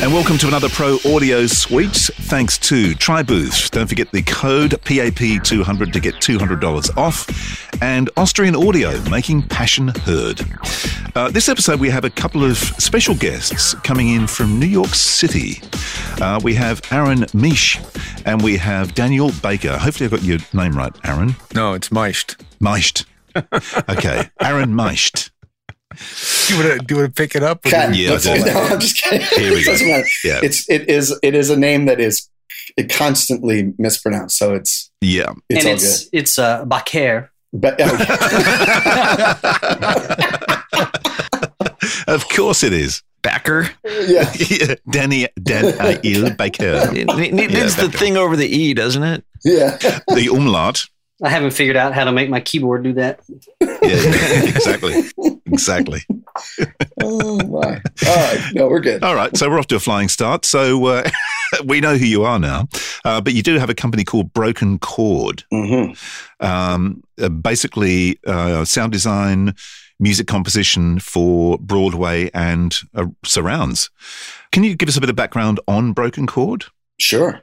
And welcome to another Pro Audio Suite. Thanks to TriBooth. Don't forget the code PAP200 to get $200 off. And Austrian Audio, making passion heard. Uh, this episode, we have a couple of special guests coming in from New York City. Uh, we have Aaron Misch and we have Daniel Baker. Hopefully, I've got your name right, Aaron. No, it's Meicht. Meicht. Okay, Aaron Meicht. Do you want to do you want to pick it up? or Cat. Yeah, Let's- I do. no, I'm just kidding. Here we go. doesn't. Yeah. It's it is it is a name that is constantly mispronounced, so it's Yeah. it's and all it's good. it's uh, Baker. But oh, Of course it is. Backer. yeah, Yeah, Danny Daniel Baker. It, it needs the thing over the E, doesn't it? yeah. The umlaut. I haven't figured out how to make my keyboard do that. Yeah, exactly. Exactly. Oh my! All right, no, we're good. All right. So we're off to a flying start. So uh, we know who you are now. Uh, but you do have a company called Broken Chord. hmm Um, uh, basically, uh, sound design, music composition for Broadway and uh, surrounds. Can you give us a bit of background on Broken Chord? Sure.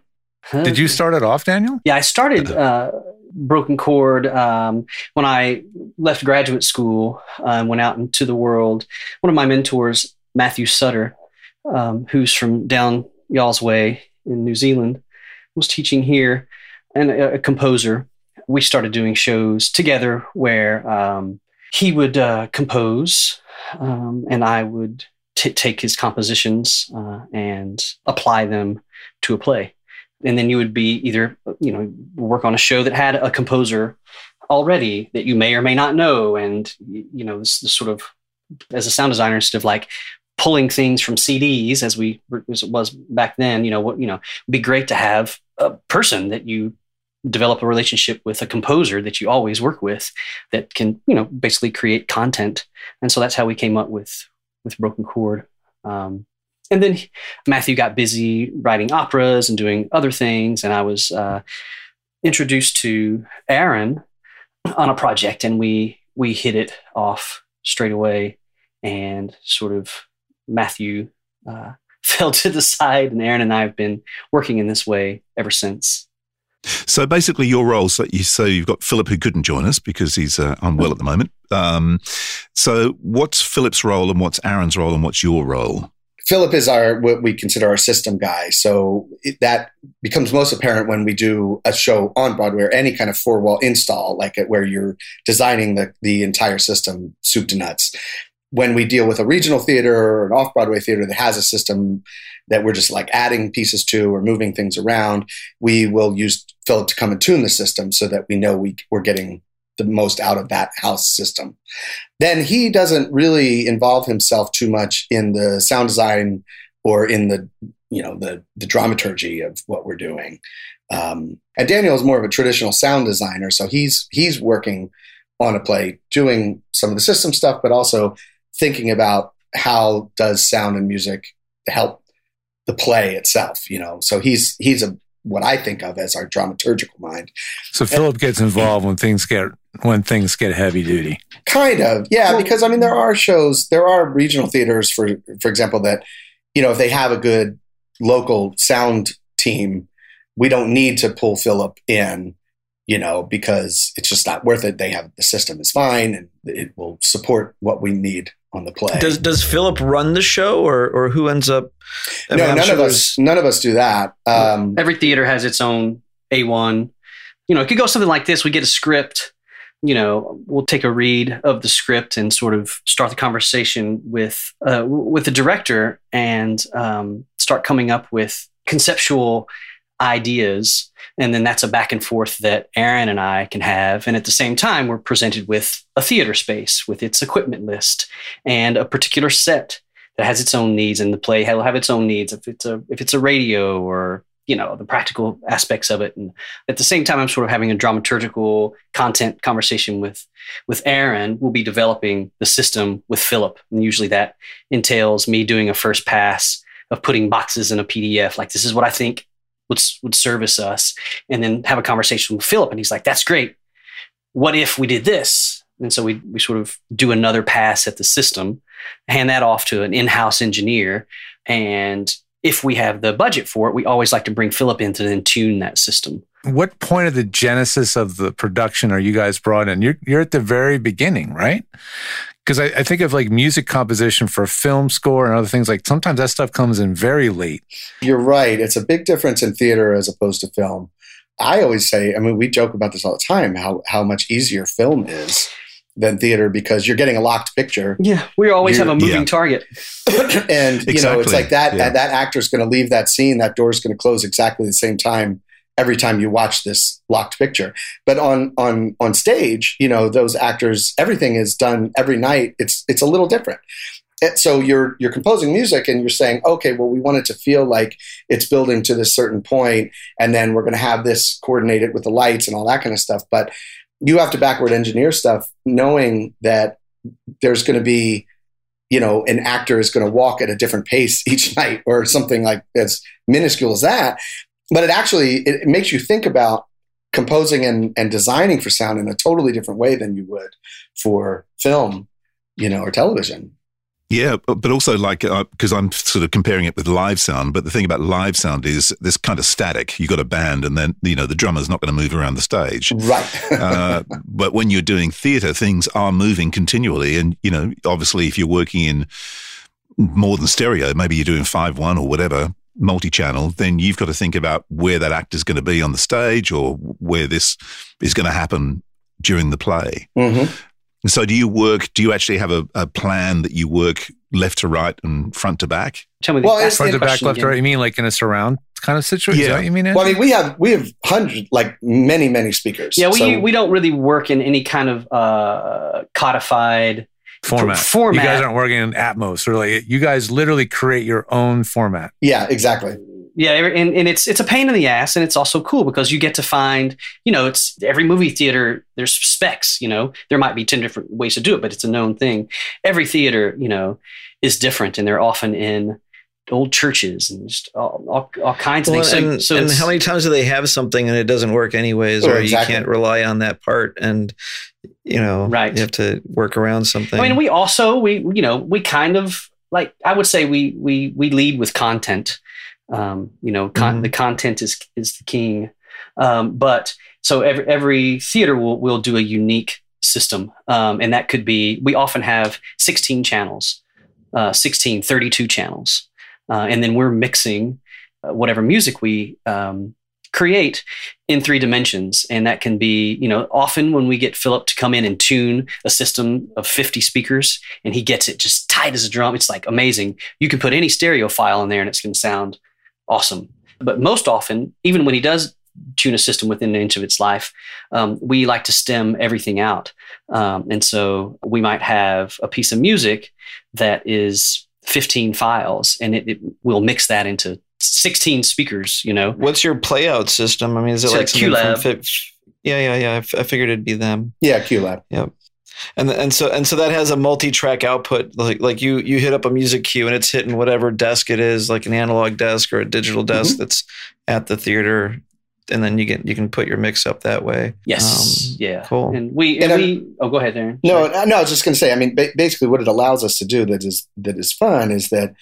Did you start it off, Daniel? Yeah, I started uh, Broken Chord um, when I left graduate school uh, and went out into the world. One of my mentors, Matthew Suttor, um, who's from down y'all's way in New Zealand, was teaching here and a, a composer. We started doing shows together where um, he would uh, compose um, and I would t- take his compositions uh, and apply them to a play and then you would be either you know work on a show that had a composer already that you may or may not know and you know this, this sort of as a sound designer instead of like pulling things from CDs as we as it was back then you know what you know be great to have a person that you develop a relationship with a composer that you always work with that can you know basically create content. And so that's how we came up with with broken chord. Um, and then Matthew got busy writing operas and doing other things, and I was uh, introduced to Aaron on a project, and we we hit it off straight away, and sort of Matthew uh, fell to the side, and Aaron and I have been working in this way ever since. So basically, your role. So you so you've got Philip who couldn't join us because he's uh, unwell at the moment. Um, so what's Philip's role and what's Aaron's role and what's your role? Philip is our what we consider our system guy. So it, that becomes most apparent when we do a show on Broadway or any kind of four wall install, like it, where you're designing the the entire system soup to nuts. When we deal with a regional theater or an off Broadway theater that has a system that we're just like adding pieces to or moving things around, we will use Philip to come and tune the system so that we know we, we're getting the most out of that house system then he doesn't really involve himself too much in the sound design or in the you know the the dramaturgy of what we're doing. Um, and Daniel is more of a traditional sound designer, so he's he's working on a play, doing some of the system stuff, but also thinking about how does sound and music help the play itself. You know, so he's he's a what I think of as our dramaturgical mind. So Philip gets involved when things get when things get heavy duty. Kind of, yeah. because I mean, there are shows, there are regional theaters, for for example, that you know if they have a good local sound team, we don't need to pull Philip in, you know, because it's just not worth it. They have the system is fine, and it will support what we need on the play. Does does Philip run the show, or or who ends up? I no, mean, none sure of us, none of us do that. Um, Every theater has its own A1. You know, it could go something like this. We get a script, you know, we'll take a read of the script and sort of start the conversation with uh, with the director and um, start coming up with conceptual ideas. And then that's a back and forth that Aaron and I can have. And at the same time, we're presented with a theater space with its equipment list and a particular set that has its own needs and the play will have its own needs if it's a if it's a radio or you know the practical aspects of it. And at the same time i'm sort of having a dramaturgical content conversation with with aaron. We'll be developing the system with philip. And usually that entails me doing a first pass of putting boxes in a pdf like this is what i think would, would service us. And then have a conversation with philip and he's like that's great. What if we did this? And so we, we sort of do another pass at the system hand that off to an in-house engineer and if we have the budget for it, we always like to bring Philip in to then tune that system. What point of the genesis of the production are you guys brought in? You're you're at the very beginning, right? Because I, I, think of like music composition for film score and other things like sometimes that stuff comes in very late. You're right. It's a big difference in theater as opposed to film. I always say, I mean, we joke about this all the time, how how much easier film is than theater because you're getting a locked picture. Yeah, we always have a moving yeah. target. and you exactly. know, it's like that yeah. that actor's going to leave that scene, that door's going to close exactly the same time every time you watch this locked picture. But on on on stage, you know, those actors everything is done every night. It's it's a little different. So you're you're composing music and you're saying, okay, well, we want it to feel like it's building to this certain point, and then we're going to have this coordinated with the lights and all that kind of stuff. But you have to backward engineer stuff knowing that there's going to be you know an actor is going to walk at a different pace each night or something like as minuscule as that. But it actually it, makes you think about composing and, and designing for sound in a totally different way than you would for film you know or television yeah, but also like because uh, I'm sort of comparing it with live sound. But the thing about live sound is this kind of static. You got a band, and then you know the drummer's not going to move around the stage, right? uh, but when you're doing theatre, things are moving continually, and you know obviously if you're working in more than stereo, maybe you're doing five one or whatever multi-channel, then you've got to think about where that actor's going to be on the stage or where this is going to happen during the play. Mm-hmm. So, do you work? Do you actually have a, a, plan that you work left to right and front to back? Tell me, well, front to back, left to right. You mean like in a surround kind of situation? Yeah, you mean? Well, I mean, we have we have hundreds, like many, many speakers. Yeah, we so. we don't really work in any kind of uh, codified format. format. You guys aren't working in Atmos, really. You guys literally create your own format. Yeah, exactly yeah and, and it's it's a pain in the ass and it's also cool because you get to find you know it's every movie theater there's specs you know there might be 10 different ways to do it but it's a known thing every theater you know is different and they're often in old churches and just all, all, all kinds well, of things. And, so, so and how many times do they have something and it doesn't work anyways, oh, or exactly. you can't rely on that part and you know, right. you have to work around something. I mean, we also, we, you know, we kind of like, I would say we, we, we lead with content. Um, you know, con- mm-hmm. the content is is the king. Um, but so every every theater will will do a unique system, um, and that could be. We often have 16 channels, uh, 16, 32 channels, uh, and then we're mixing uh, whatever music we um, create in three dimensions and that can be you know often when we get philip to come in and tune a system of 50 speakers and he gets it just tight as a drum it's like amazing you can put any stereo file in there and it's going to sound awesome. But most often, even when he does tune a system within an inch of its life, um, we like to stem everything out. Um, and so we might have a piece of music that is 15 files and it, it will mix that into 16 speakers, you know. What's your playout system? I mean, is it so like QLab? yeah, yeah, yeah. I, f- I figured it'd be them. Yeah, QLab. Yep and and so and so that has a multi-track output like like you you hit up a music cue and it's hitting whatever desk it is like an analog desk or a digital desk mm-hmm. that's at the theater and then you get you can put your mix up that way yes um, yeah cool and we and, and we oh go ahead Aaron. no Sorry. no I was just going to say I mean basically what it allows us to do that is that is fun is that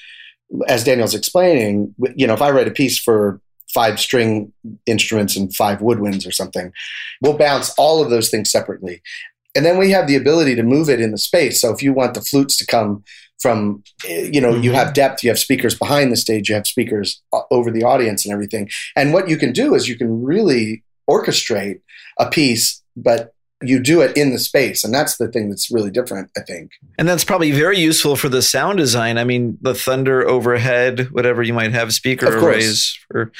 as Daniel's explaining you know if I write a piece for five string instruments and five woodwinds or something. We'll bounce all of those things separately. And then we have the ability to move it in the space. So if you want the flutes to come from, you know, mm-hmm. you have depth, you have speakers behind the stage, you have speakers over the audience and everything. And what you can do is you can really orchestrate a piece, but you do it in the space, and that's the thing that's really different. I think. And that's probably very useful for the sound design. I mean, the thunder overhead, whatever you might have, speaker Of course. arrays, or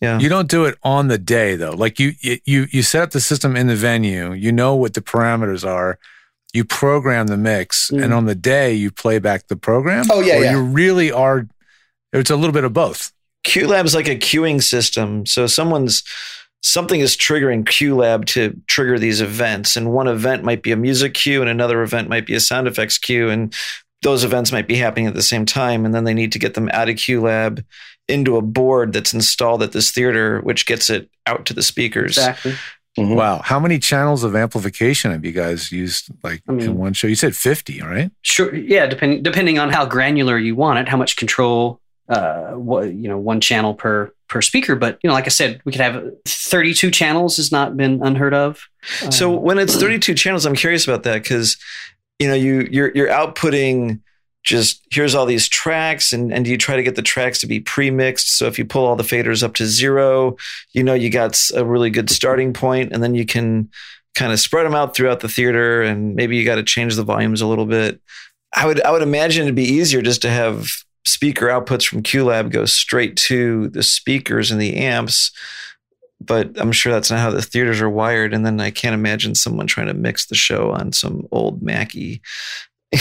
yeah. You don't do it on the day though. Like you, you, you set up the system in the venue. You know what the parameters are. You program the mix, Mm. and on the day you play back the program. Oh, yeah, Or yeah. You really are. It's a little bit of both. QLab's like a queuing system. So someone's something is triggering QLab to trigger these events, and one event might be a music cue, and another event might be a sound effects cue, and those events might be happening at the same time, and then they need to get them out of QLab into a board that's installed at this theater, which gets it out to the speakers. Exactly. Mhm. Wow. How many channels of amplification have you guys used like I mean- in one show? You said 50, right? Sure. Yeah. Depending depending on how granular you want it, how much control, uh, what you know, one channel per per speaker. But you know, like I said, we could have thirty two channels has not been unheard of. So Uh, when it's 32 channels, I'm curious about that because you know you you're you're outputting just here's all these tracks and and you try to get the tracks to be pre-mixed. So if you pull all the faders up to zero, you know you got a really good starting point, and then you can kind of spread them out throughout the theater, and maybe you got to change the volumes a little bit. I would I would imagine it'd be easier just to have speaker outputs from QLab go straight to the speakers and the amps but I'm sure that's not how the theaters are wired. And then I can't imagine someone trying to mix the show on some old Mackie.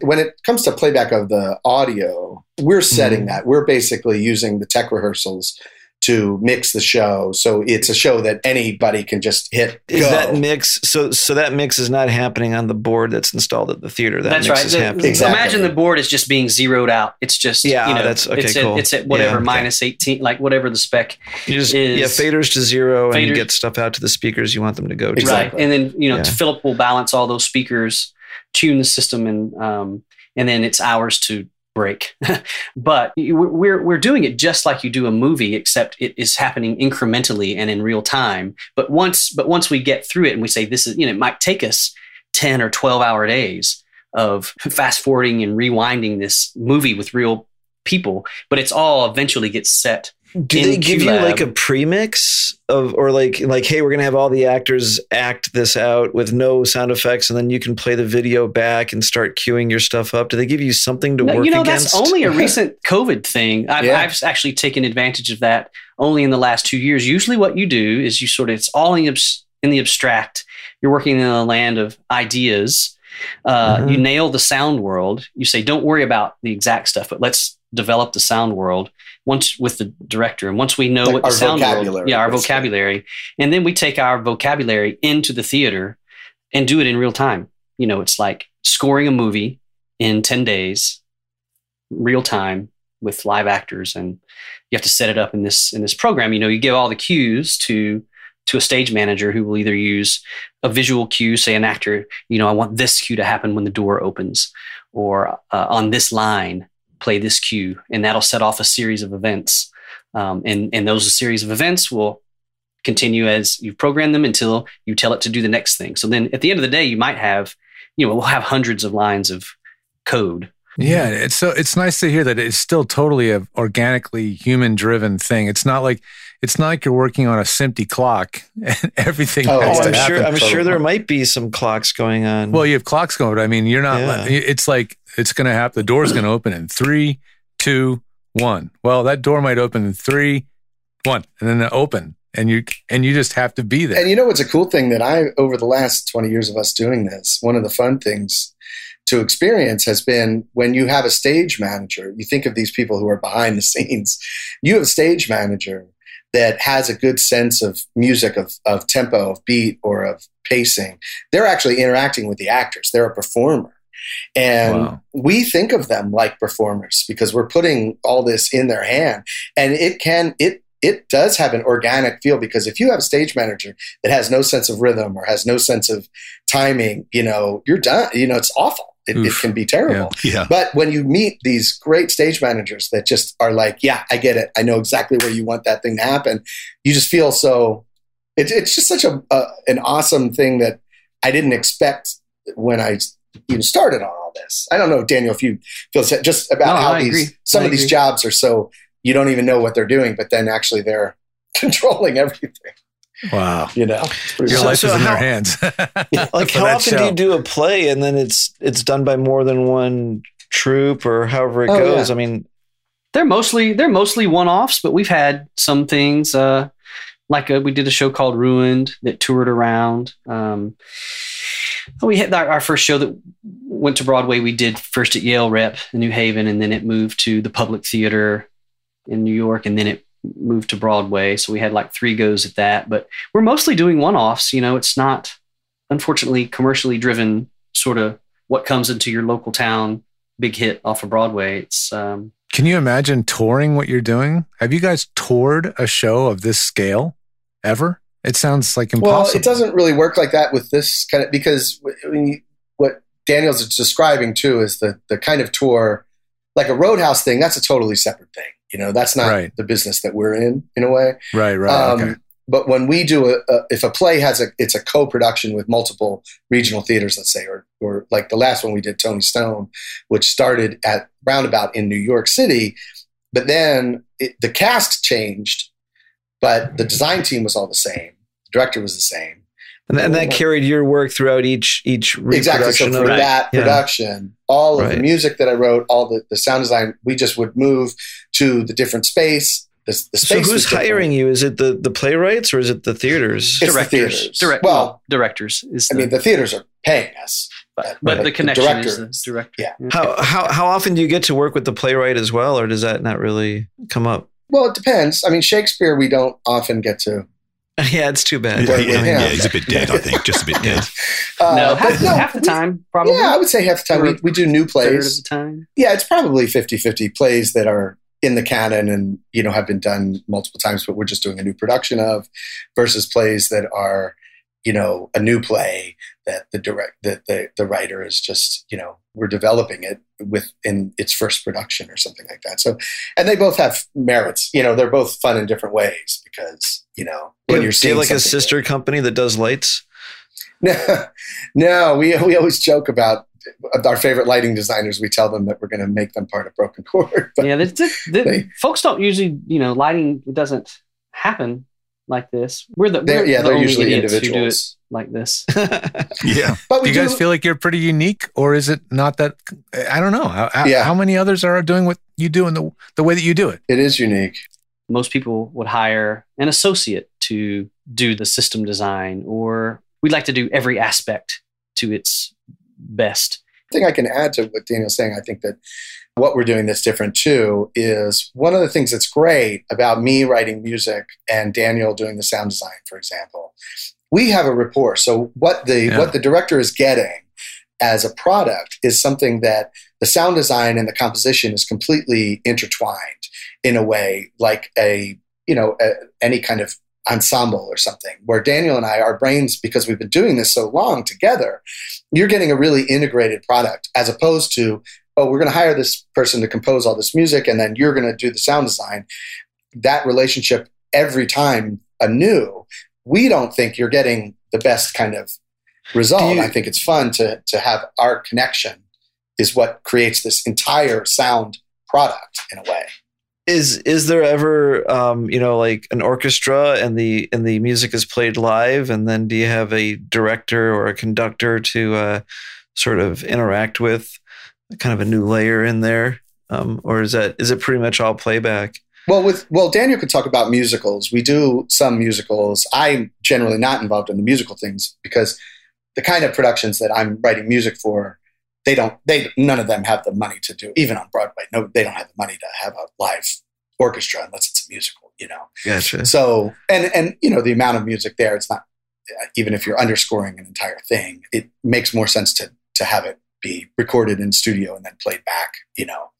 when it comes to playback of the audio, we're setting Mhm. that. We're basically using the tech rehearsals to mix the show, so it's a show that anybody can just hit. Is that mix? So so that mix is not happening on the board that's installed at the theater. That that's mix right. is The- happening. Exactly. Imagine the board is just being zeroed out. It's just Yeah, you know, that's- okay, It's cool. at, it's at whatever Yeah, okay. minus eighteen, like whatever the spec. You just is- yeah, faders to zero, and you get stuff out to the speakers you want them to go to. Exactly. Right. And then, you know, Yeah. Philip will balance all those speakers, tune the system, and um, and then it's ours to break. but we're we're doing it just like you do a movie, except it is happening incrementally and in real time. But once but once we get through it and we say this is, you know, it might take us 10 or 12 hour days of fast forwarding and rewinding this movie with real people, but it's all eventually gets set. Do they give you like a premix of, or like, like, hey, we're gonna have all the actors act this out with no sound effects, and then you can play the video back and start queuing your stuff up? Do they give you something to No, work you know, against? that's only a recent COVID thing. I've, Yeah. I've actually taken advantage of that only in the last two years. Usually, what you do is you sort of it's all in the, abs- in the abstract. You're working in a land of ideas. Uh, Mhm. You nail the sound world. You say, don't worry about the exact stuff, but let's develop the sound world once with the director. And once we know Like what the our sound world, vocabulary, yeah, our basically. vocabulary, and then we take our vocabulary into the theater and do it in real time. You know, it's like scoring a movie in 10 days, real time with live actors and you have to set it up in this in this program. You know, you give all the cues to to a stage manager who will either use a visual cue, say an actor, you know, I want this cue to happen when the door opens, or uh, on this line, play this cue, and that'll set off a series of events. Um, and and those series of events will continue as you program them until you tell it to do the next thing. So then at the end of the day, you might have, you know, we'll have hundreds of lines of code. Yeah, it's so it's nice to hear that it's still totally a organically human driven thing. It's not like it's not like you're working on a SMPTE clock and everything Oh, has Oh, to I'm happen. sure. I'm sure there might be some clocks going on. Well, you have clocks going, but I mean, you're not. Yeah. It's like it's going to happen. The door's going to open in three, two, one. Well, that door might open in three, one, and then it open, and you and you just have to be there. And you know what's a cool thing that I, over the last 20 years of us doing this, one of the fun things to experience has been when you have a stage manager, you think of these people who are behind the scenes, you have a stage manager that has a good sense of music, of, of tempo, of beat, or of pacing. They're actually interacting with the actors, they're a performer. And Wow. we think of them like performers because we're putting all this in their hand. And it can, it, it does have an organic feel because if you have a stage manager that has no sense of rhythm or has no sense of timing, you know, you're done. You know, it's awful. It, it can be terrible. Yeah. But when you meet these great stage managers that just are like, yeah, I get it. I know exactly where you want that thing to happen. You just feel so. It, it's just such a, a an awesome thing that I didn't expect when I even started on all this. I don't know, Daniel, if you feel just about No, how I these agree. some I of these jobs are so you don't even know what they're doing, but then actually they're controlling everything. Wow. You know, Your So- life so is in how- their hands. Like how that often do you do a play and then it's it's done by more than one troupe or however it Oh, goes? yeah. I mean, they're mostly they're mostly one offs, but we've had some things uh, like uh we did a show called Ruined that toured around. Um, we had our, our first show that went to Broadway. We did first at Yale Rep in New Haven, and then it moved to the Public Theater in New York, and then it moved to Broadway. So we had like three goes at that. But we're mostly doing one offs. You know, it's not unfortunately commercially driven. Sort of what comes into your local town, big hit off of Broadway. It's um, Can you imagine touring what you're doing? Have you guys toured a show of this scale ever? It sounds like impossible. Well, it doesn't really work like that with this kind of because I mean, what Daniel's describing too is the the kind of tour, like a roadhouse thing. That's a totally separate thing. You know, that's not Right. the business that we're in in a way. Right, right. Um, okay. But when we do a, a, if a play has a, it's a co-production with multiple regional theaters, let's say, or or like the last one we did, Toni Stone, which started at Roundabout in New York City, but then it, the cast changed, but the design team was all the same, the director was the same. And, and that carried your work throughout each each Exactly. So for of it. that Yeah. production, all of the music that I wrote, all the, the sound design, we just would move to the different space. The, the So space was who's hiring you? Is it the the playwrights or is it the theaters? It's the directors. theaters. Direct, Well, well, directors is. I the, mean, the theaters are paying us. but, but the the connection is the director. yeah. How how how often do you get to work with the playwright as well, or does that not really come up? Well, it depends. I mean, Shakespeare, we don't often get to. yeah, it's too bad. Yeah, Well, yeah, yeah. yeah, he's a bit dead, I think, just a bit dead. Uh, no, but half, no, half the time, probably. Yeah, I would say half the time. We, we do new third of plays. the time. Yeah, it's probably 50 50 plays that are in the canon and, you know, have been done multiple times, but we're just doing a new production of versus plays that are, you know, a new play that the direct, that the, the writer is just, you know, we're developing it with in its first production or something like that. So, and they both have merits, you know, they're both fun in different ways because, you know, when Do you're you seeing have like a something- sister company that does lights? No, no, we we always joke about uh, our favorite lighting designers. We tell them that we're going to make them part of Broken Chord. But yeah, the, the, the, they- folks don't usually, you know, lighting doesn't happen like this. We're the they're, we're yeah, the they're only usually idiots who do it individuals. Like this. Yeah. But Do we you guys feel like you're pretty unique, or is it not that? I don't know. How, how, Yeah. how many others are doing what you do in the the way that you do it? it is unique. Most people would hire an associate to do the system design, or we'd like to do every aspect to its best. thing I can add to what Daniel's saying, I think that what we're doing that's different too is one of the things that's great about me writing music and Daniel doing the sound design, for example. We have a rapport. So what the Yeah. what the director is getting as a product is something that the sound design and the composition is completely intertwined in a way like a you know a, any kind of ensemble or something where daniel and i our brains because we've been doing this so long together you're getting a really integrated product as opposed to oh we're going to hire this person to compose all this music and then you're going to do the sound design that relationship every time anew we don't think you're getting the best kind of result. You- i think it's fun to to have our connection is what creates this entire sound product in a way. Is is there ever um, you know like an orchestra and the and the music is played live and then do you have a director or a conductor to uh, sort of interact with kind of a new layer in there? Um, or is that is it pretty much all playback? Well, with well, Daniel could talk about musicals. We do some musicals. I'm generally not involved in the musical things because the kind of productions that I'm writing music for, they don't. They none of them have the money to do. Even on Broadway, no, they don't have the money to have a live orchestra unless it's a musical. You know. Gotcha. So and and you know the amount of music there, it's not even if you're underscoring an entire thing, it makes more sense to to have it be recorded in studio and then played back. You know.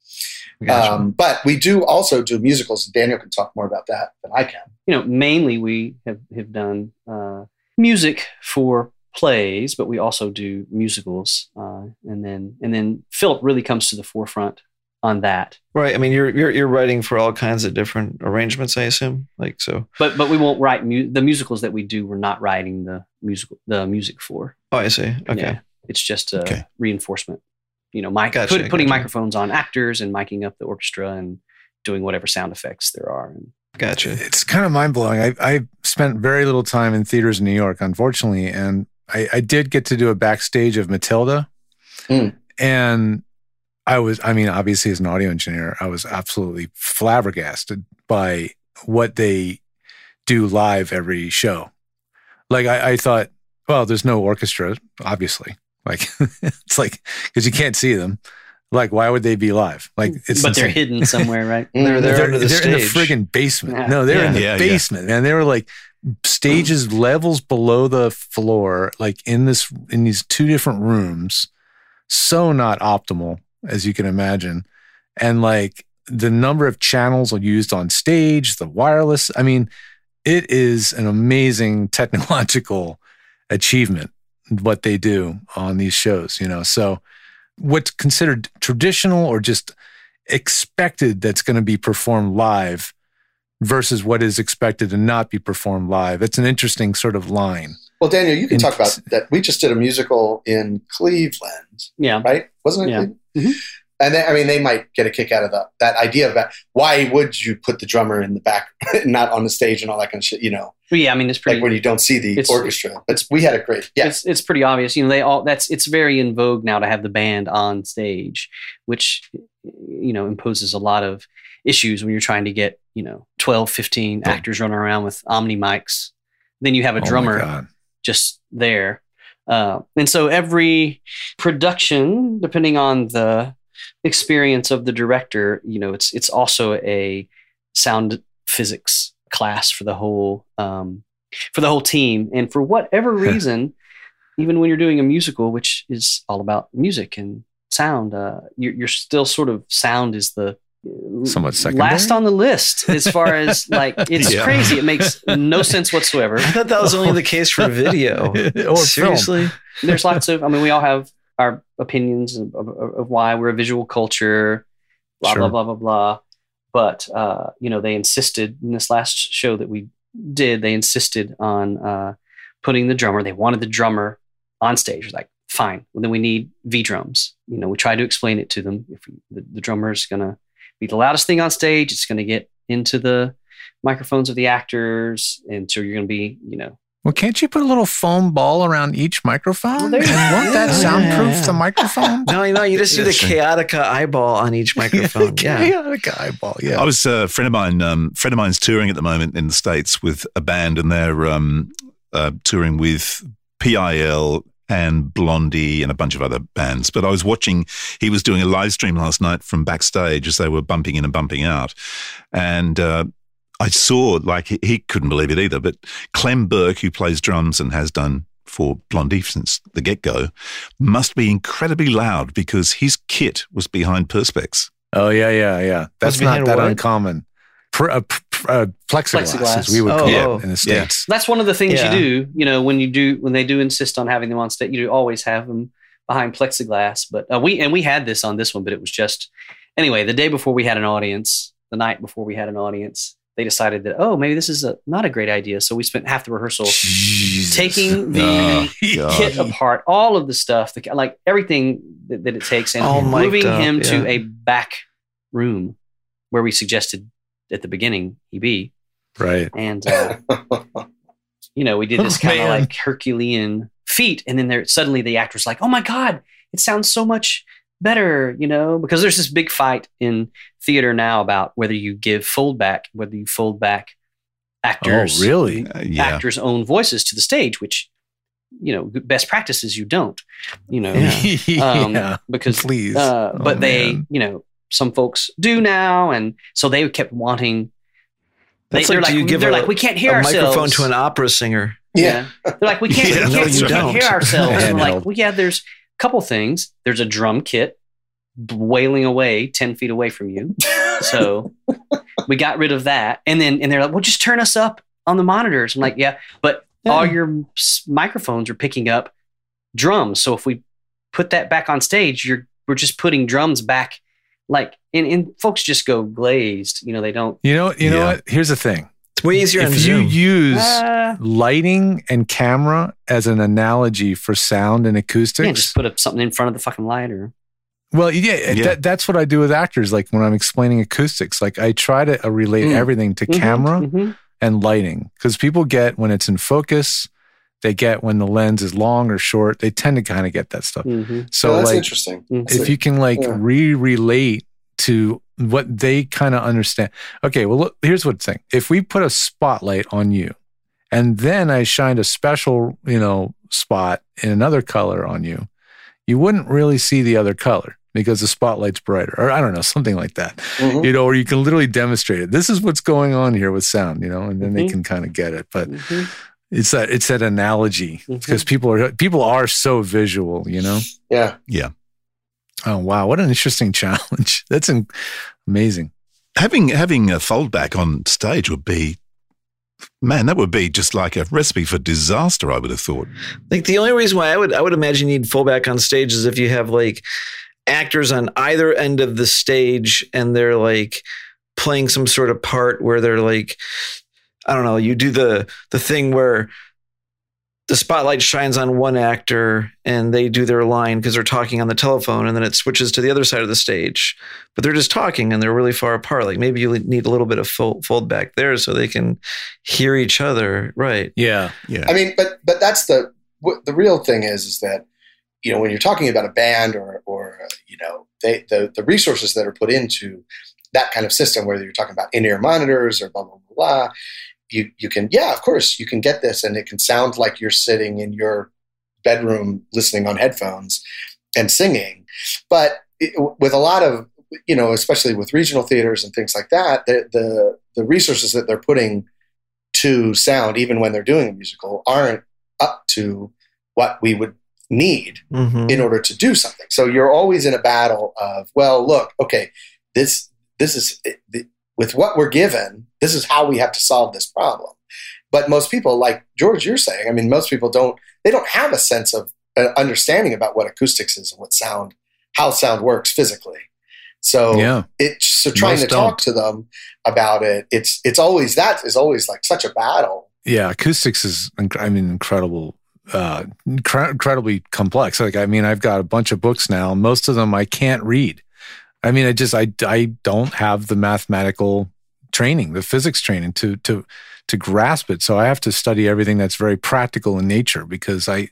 Gotcha. Um, but we do also do musicals. Daniel can talk more about that than I can. you know, mainly we have, have done uh, music for plays, but we also do musicals. Uh, and then and then Philip really comes to the forefront on that. right. I mean, you're you're you're writing for all kinds of different arrangements, I assume. Like so. But but we won't write mu- the musicals that we do. We're not writing the musical the music for. Oh, I see. Okay. Yeah. it's just a Okay. reinforcement. You know, mic, Gotcha, put, putting gotcha. microphones on actors and miking up the orchestra and doing whatever sound effects there are. And Gotcha. it's kind of mind blowing. I I spent very little time in theaters in New York, unfortunately, and I, I did get to do a backstage of Matilda, Mm. and I was, I mean, obviously as an audio engineer, I was absolutely flabbergasted by what they do live every show. Like I, I thought, well, there's no orchestra, obviously. Like it's like because you can't see them. Like why would they be live? Like mm. it's but they're hidden somewhere, right? They're there They're, under the they're in the stage. friggin' basement. Yeah. No, they're in the Yeah, yeah. basement, man. They were like stages mm. levels below the floor, like in this in these two different rooms. So not optimal as you can imagine, and like the number of channels used on stage, the wireless. I mean, it is an amazing technological achievement what they do on these shows. You know, so what's considered traditional or just expected that's going to be performed live versus what is expected to not be performed live. It's an interesting sort of line. Well, Daniel, you can In- talk about that. We just did a musical in Cleveland, Yeah. right? Wasn't it? Yeah. Cleveland? Mm-hmm. And they, I mean, they might get a kick out of the, that idea of that. Why would you put the drummer in the back, not on the stage and all that kind of shit? You know, But yeah, I mean, it's pretty. like when you don't see the It's- orchestra. But we had a great, yeah. It's it's pretty obvious. You know, they all that's it's very in vogue now to have the band on stage, which you know imposes a lot of issues when you're trying to get, you know, 12, 15 Oh. actors running around with omni mics. Then you have a Oh drummer God. just there. Uh, and so every production, depending on the experience of the director, you know, it's it's also a sound physics class for the whole um, for the whole team. And for whatever reason, even when you're doing a musical, which is all about music and sound, uh, you're, you're still sort of sound is the Somewhat secondary? last on the list as far as like it's Yeah. crazy. It makes no sense whatsoever. I thought that was only the case for video. or film. Seriously? there's lots of i mean we all have our opinions of, of, of why we're a visual culture blah Sure. blah blah blah. Blah but uh, you know they insisted in this last show that we did they insisted on uh, putting the drummer they wanted the drummer on stage. Was like fine well, then we need v drums you know we tried to explain it to them. If we, the, the drummer is going to be the loudest thing on stage it's going to get into the microphones of the actors and so you're going to be you know Well, can't you put a little foam ball around each microphone? Well, and go. won't that Yeah, soundproof yeah, yeah. the microphone? No, you know, you just need a Yes, Kaotica Eyeball on each microphone. yeah. Chaotic eyeball. Yeah. I was uh, a friend of mine. Um, friend of mine's touring at the moment in the states with a band, and they're um, uh, touring with PIL and Blondie and a bunch of other bands. But I was watching. He was doing a live stream last night from backstage as they were bumping in and bumping out, and. Uh, I saw, like, he, he couldn't believe it either, but Clem Burke, who plays drums and has done for Blondie since the get go, must be incredibly loud because his kit was behind Perspex. oh yeah, yeah, yeah. That's not that what? uncommon. Pr- uh, pr- uh, plexiglass, Plexiglass. as we would Oh, call oh. it in the Yeah. states. that's one of the things Yeah. you do you know when you do when they do insist on having them on stage you do always have them behind plexiglass but uh, we and we had this on this one but it was just anyway the day before we had an audience the night before we had an audience they decided that oh maybe this is a, not a great idea. So we spent half the rehearsal taking the Oh, kit apart all of the stuff the, like everything that, that it takes and All moving up, him to a back room where we suggested at the beginning he be. Right. and uh, you know, we did this Oh, kind of man. like Herculean feat, and then there suddenly the actor's like, "Oh my god, it sounds so much better," you know, because there's this big fight in theater now about whether you give fold back, whether you fold back actors, Oh, really? Uh, yeah. actors' own voices to the stage, which you know, best practices you don't, you know, um, yeah. because Please. uh, Oh, but they, man. you know, some folks do now, and so they kept wanting. They, That's they're like, like, you give they're a- like, we can't hear a ourselves. microphone to an opera singer. Yeah. They're like, we can't, Yeah, we can't, you we can't don't. hear ourselves. And we're like, well, yeah, there's a couple things. There's a drum kit wailing away 10 feet away from you. So we got rid of that. And then, and they're like, well, just turn us up on the monitors. I'm like, yeah, but all your microphones are picking up drums. So if we put that back on stage, you're, we're just putting drums back. Like, and, and folks just go glazed. You know, they don't. You know, you know what? Here's the thing. It's way easier on Zoom. If you use Uh, lighting and camera as an analogy for sound and acoustics, yeah, just put up something in front of the fucking light or Well, yeah, Yeah. That, that's what I do with actors. Like when I'm explaining acoustics, like I try to uh, relate Mm. everything to Mhm, camera mhm. and lighting because people get when it's in focus, they get when the lens is long or short. They tend to kind of get that stuff. Mhm. So, Oh, that's like, interesting. if you can like Yeah. re-relate to what they kind of understand. Okay, well, look, here's what thing. If we put a spotlight on you, and then I shined a special, you know, spot in another color on you, you wouldn't really see the other color because the spotlight's brighter, or I don't know, something like that. Mhm. You know, or you can literally demonstrate it. This is what's going on here with sound, you know, and then they Mhm. can kind of get it. But Mhm. it's that it's that analogy because people are people are so visual, you know. Yeah. Yeah. Oh wow, what an interesting challenge. That's in- amazing. Having having a foldback on stage would be, man, that would be just like a recipe for disaster. I would have thought. Like the only reason why I would I would imagine you'd need foldback on stage is if you have like actors on either end of the stage and they're like playing some sort of part where they're like I don't know, you do the the thing where the spotlight shines on one actor and they do their line because they're talking on the telephone and then it switches to the other side of the stage. But they're just talking and they're really far apart. Like maybe you need a little bit of fold, fold back there so they can hear each other. Right. Yeah. Yeah, I mean, but but that's the what the real thing is is that you know when you're talking about a band or or uh, you know they the the resources that are put into that kind of system, whether you're talking about in ear monitors or blah blah blah blah, you you can yeah of course you can get this and it can sound like you're sitting in your bedroom listening on headphones and singing, but it, with a lot of you know especially with regional theaters and things like that the the the resources that they're putting to sound, even when they're doing a musical, aren't up to what we would need mm-hmm. in order to do something. So you're always in a battle of, well, look, okay, this this is with what we're given. This is how we have to solve this problem. But most people, like George, you're saying, I mean, most people don't. They don't have a sense of uh, understanding about what acoustics is and what sound, how sound works physically. So Yeah. it's so trying Most to talk don't. to them about it. It's it's always that is always like such a battle. Yeah. Acoustics is, I mean, incredible, uh, incredibly complex. Like, I mean, I've got a bunch of books now. Most of them I can't read. I mean, I just, I, I don't have the mathematical training, the physics training to, to, to grasp it. So I have to study everything that's very practical in nature because I,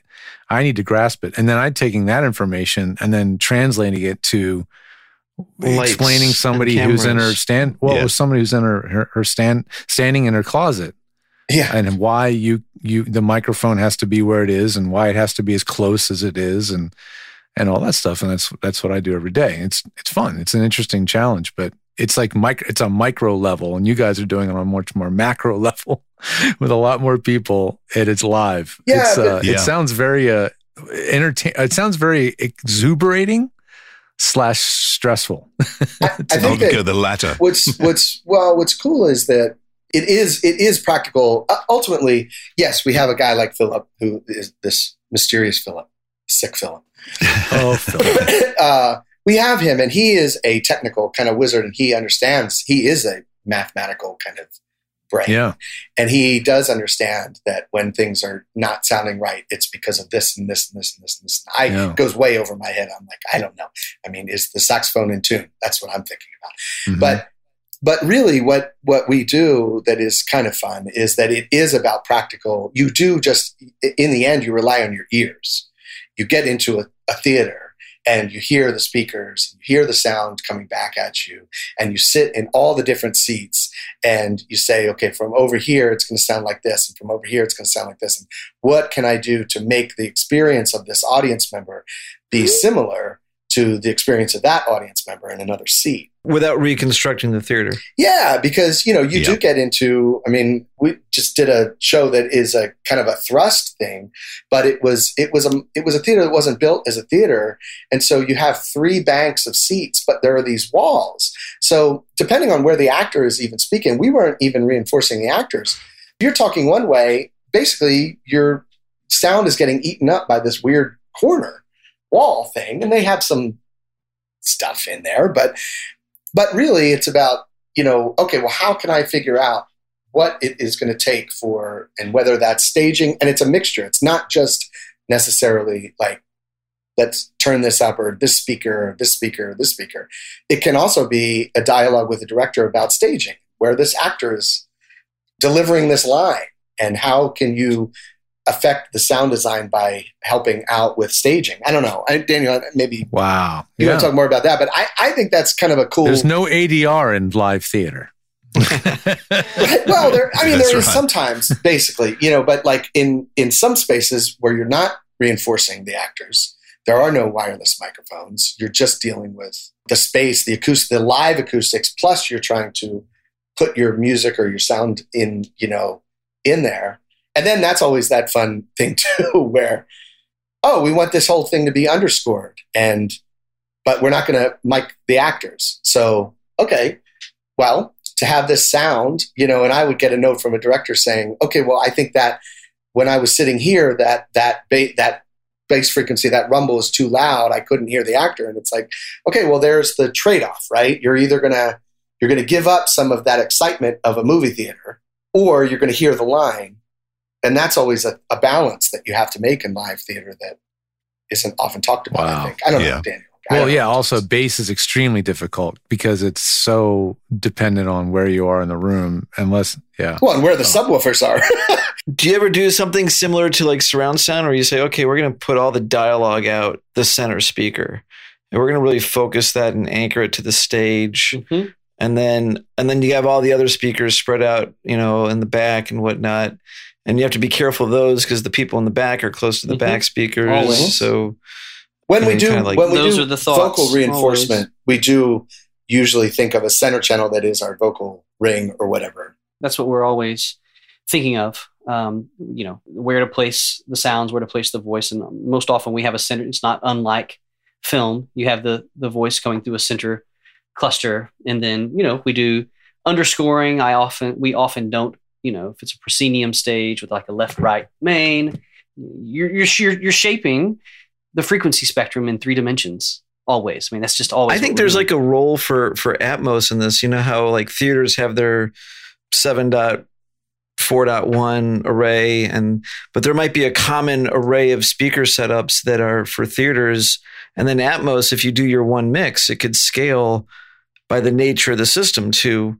I need to grasp it. And then I'm taking that information and then translating it to Lights explaining somebody who's in her stand, well, Yeah. somebody who's in her, her, her stand, standing in her closet Yeah, and why you you the microphone has to be where it is and why it has to be as close as it is and and all that stuff and that's that's what I do every day. It's it's fun. It's an interesting challenge, but it's like micro it's a micro level and you guys are doing it on a much more macro level with a lot more people and it's live. Yeah, it's, uh, Yeah. it sounds very uh entertain it sounds very exuberating slash stressful. I, I I'll think go the latter. what's what's well, what's cool is that it is it is practical. Uh, ultimately, yes, we have a guy like Philip who is this mysterious Philip, sick Philip. oh, uh, we have him, and he is a technical kind of wizard, and he understands. He is a mathematical kind of brain. yeah. And he does understand that when things are not sounding right, it's because of this and this and this and this and this. I Yeah. it goes way over my head. I'm like, I don't know. I mean, is the saxophone in tune? That's what I'm thinking about. Mhm. But but really what what we do that is kind of fun is that it is about practical. You do just in the end you rely on your ears. You get into a, a theater and you hear the speakers, you hear the sound coming back at you, and you sit in all the different seats and you say, okay, from over here it's going to sound like this, and from over here it's going to sound like this. And what can I do to make the experience of this audience member be mm-hmm. similar to the experience of that audience member in another seat? without reconstructing the theater. Yeah, because you know you do get into. I mean, we just did a show that is a kind of a thrust thing, but it was it was a it was a theater that wasn't built as a theater, and so you have three banks of seats, but there are these walls. So depending on where the actor is even speaking, we weren't even reinforcing the actors. If you're talking one way, basically your sound is getting eaten up by this weird corner wall thing, and they have some stuff in there, but but really it's about you know okay well how can i figure out what it is going to take for and whether that's staging and it's a mixture it's not just necessarily like let's turn this up or this speaker, this speaker, this speaker. It can also be a dialogue with the director about staging, where this actor is delivering this line and how can you affect the sound design by helping out with staging. I don't know. I, Daniel, maybe Wow. you Yeah. want to talk more about that, but I, I think that's kind of a cool. There's no ADR in live theater. well, there. I mean, That's there is right. sometimes, basically, you know, but like in in some spaces where you're not reinforcing the actors, there are no wireless microphones. You're just dealing with the space, the acoustic, the live acoustics. Plus, you're trying to put your music or your sound in, you know, in there, and then that's always that fun thing too, where oh, we want this whole thing to be underscored, and but we're not going to mic the actors. So okay, well, to have this sound, you know, and I would get a note from a director saying, okay, well, I think that when I was sitting here, that that ba- that bass frequency, that rumble is too loud. I couldn't hear the actor, and it's like, okay, well, there's the trade off, right? You're either gonna you're gonna give up some of that excitement of a movie theater, or you're gonna hear the line, and that's always a, a balance that you have to make in live theater that isn't often talked about. Wow. I think I don't know, Yeah. Daniel. I Well, yeah. Also, bass is extremely difficult because it's so dependent on where you are in the room. Unless, yeah. Well, and where the subwoofers are. Do you ever do something similar to like surround sound where you say, okay, we're going to put all the dialogue out the center speaker and we're going to really focus that and anchor it to the stage. Mhm. And then, and then you have all the other speakers spread out, you know, in the back and whatnot. And you have to be careful of those because the people in the back are close to the Mhm. back speakers. Always. So when we do like- when we Those do are the thoughts, vocal reinforcement always. we do usually think of a center channel that is our vocal ring or whatever that's what we're always thinking of. Um, you know, where to place the sounds, where to place the voice, and most often we have a center. It's not unlike film. You have the the voice going through a center cluster, and then you know we do underscoring. I often we often don't. You know, if it's a proscenium stage with like a left right main, you're you're you're, shaping the frequency spectrum in three dimensions. Always. I mean, that's just always. I think there's like a role for for Atmos in this. You know how like theaters have their seven dot four dot one array, and but there might be a common array of speaker setups that are for theaters, and then Atmos, if you do your one mix, it could scale by the nature of the system to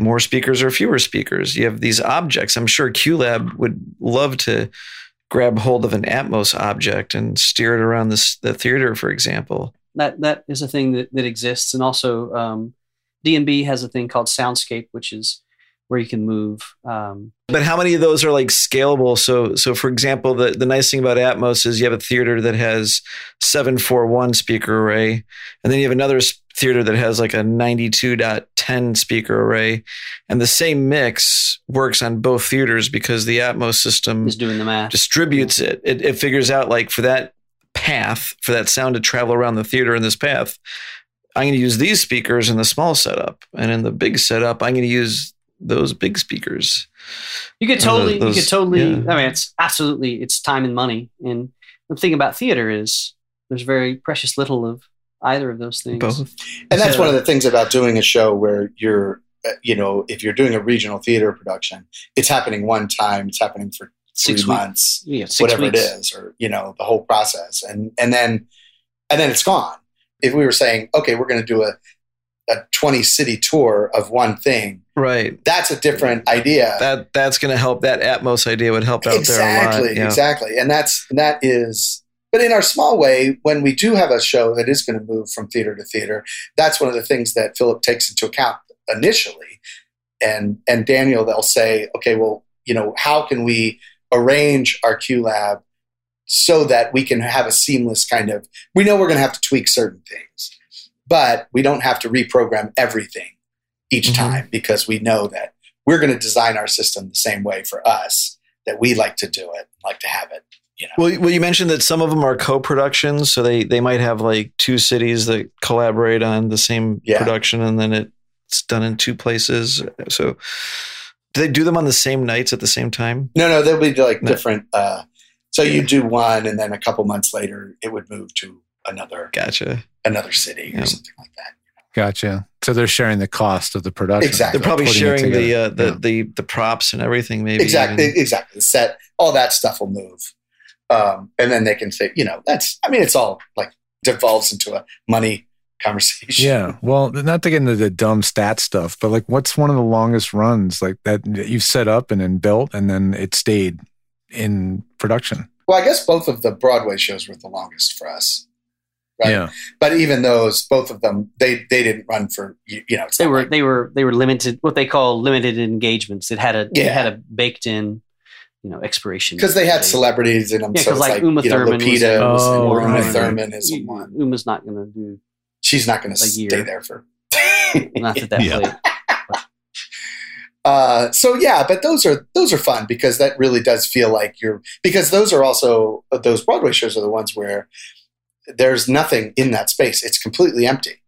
more speakers or fewer speakers. You have these objects. I'm sure QLab would love to grab hold of an Atmos object and steer it around this, the theater, for example. that that is a thing that, that exists and also um, d&b has a thing called soundscape which is where you can move um, But how many of those are like scalable? So, so for example, the, the nice thing about Atmos is you have a theater that has 741 speaker array, and then you have another theater that has like a 92.10 speaker array, and the same mix works on both theaters because the Atmos system is doing the math distributes it. it. It figures out like for that path, for that sound to travel around the theater in this path, I'm going to use these speakers in the small setup, and in the big setup, I'm going to use those big speakers. you could Uh, totally those- you could totally yeah. i mean it's absolutely it's time and money and the thing about theater is there's very precious little of either of those things Both. and that's So- one of the things about doing a show where you're uh, you know if you're doing a regional theater production it's happening one time it's happening for Six three weeks. months yeah six whatever weeks. it is or you know the whole process and and then and then it's gone if we were saying okay we're going to do a a 20 city tour of one thing Right. that's a different idea That that's going to help. That Atmos idea would help out there a exactly. Yeah. exactly and that's and that is but in our small way when we do have a show that is going to move from theater to theater that's one of the things that philip takes into account initially and and daniel they'll say okay well you know how can we arrange our QLab so that we can have a seamless kind of we know we're going to have to tweak certain things but we don't have to reprogram everything each Mhm. time because we know that we're going to design our system the same way for us that we like to do it like to have it you know Well, well, you mentioned that some of them are co-productions, so they they might have like two cities that collaborate on the same Yeah. production, and then it's done in two places. So, do they do them on the same nights at the same time? no no they'll be like No. different uh so you do one and then a couple months later it would move to another Gotcha. another city Yeah. or something like that Gotcha. So they're sharing the cost of the production. Exactly. They're probably sharing the uh, the, Yeah. the the props and everything. Maybe exactly even. exactly the set all that stuff will move Um, and then they can say, you know, that's, I mean, it's all like devolves into a money conversation. Yeah. Well, not to get into the dumb stat stuff, but like, what's one of the longest runs like that that you've set up and then built, and then it stayed in production? Well, I guess both of the Broadway shows were the longest for us. Right? Yeah. But even those, both of them, they they didn't run for you, you know. They were like- they were they were limited what they call limited engagements. It had a it had a baked in, you know, expiration because they had celebrities in them. Yeah, so 'cause it's like like, Uma you know, Thurman was Lupita in- Oh, or Uma right. Thurman is U- one. Uma's not going to do She's not going to a year. stay there for. not that that Yeah. Uh, so yeah, but those are those are fun because that really does feel like you're because those are also those Broadway shows are the ones where there's nothing in that space; it's completely empty,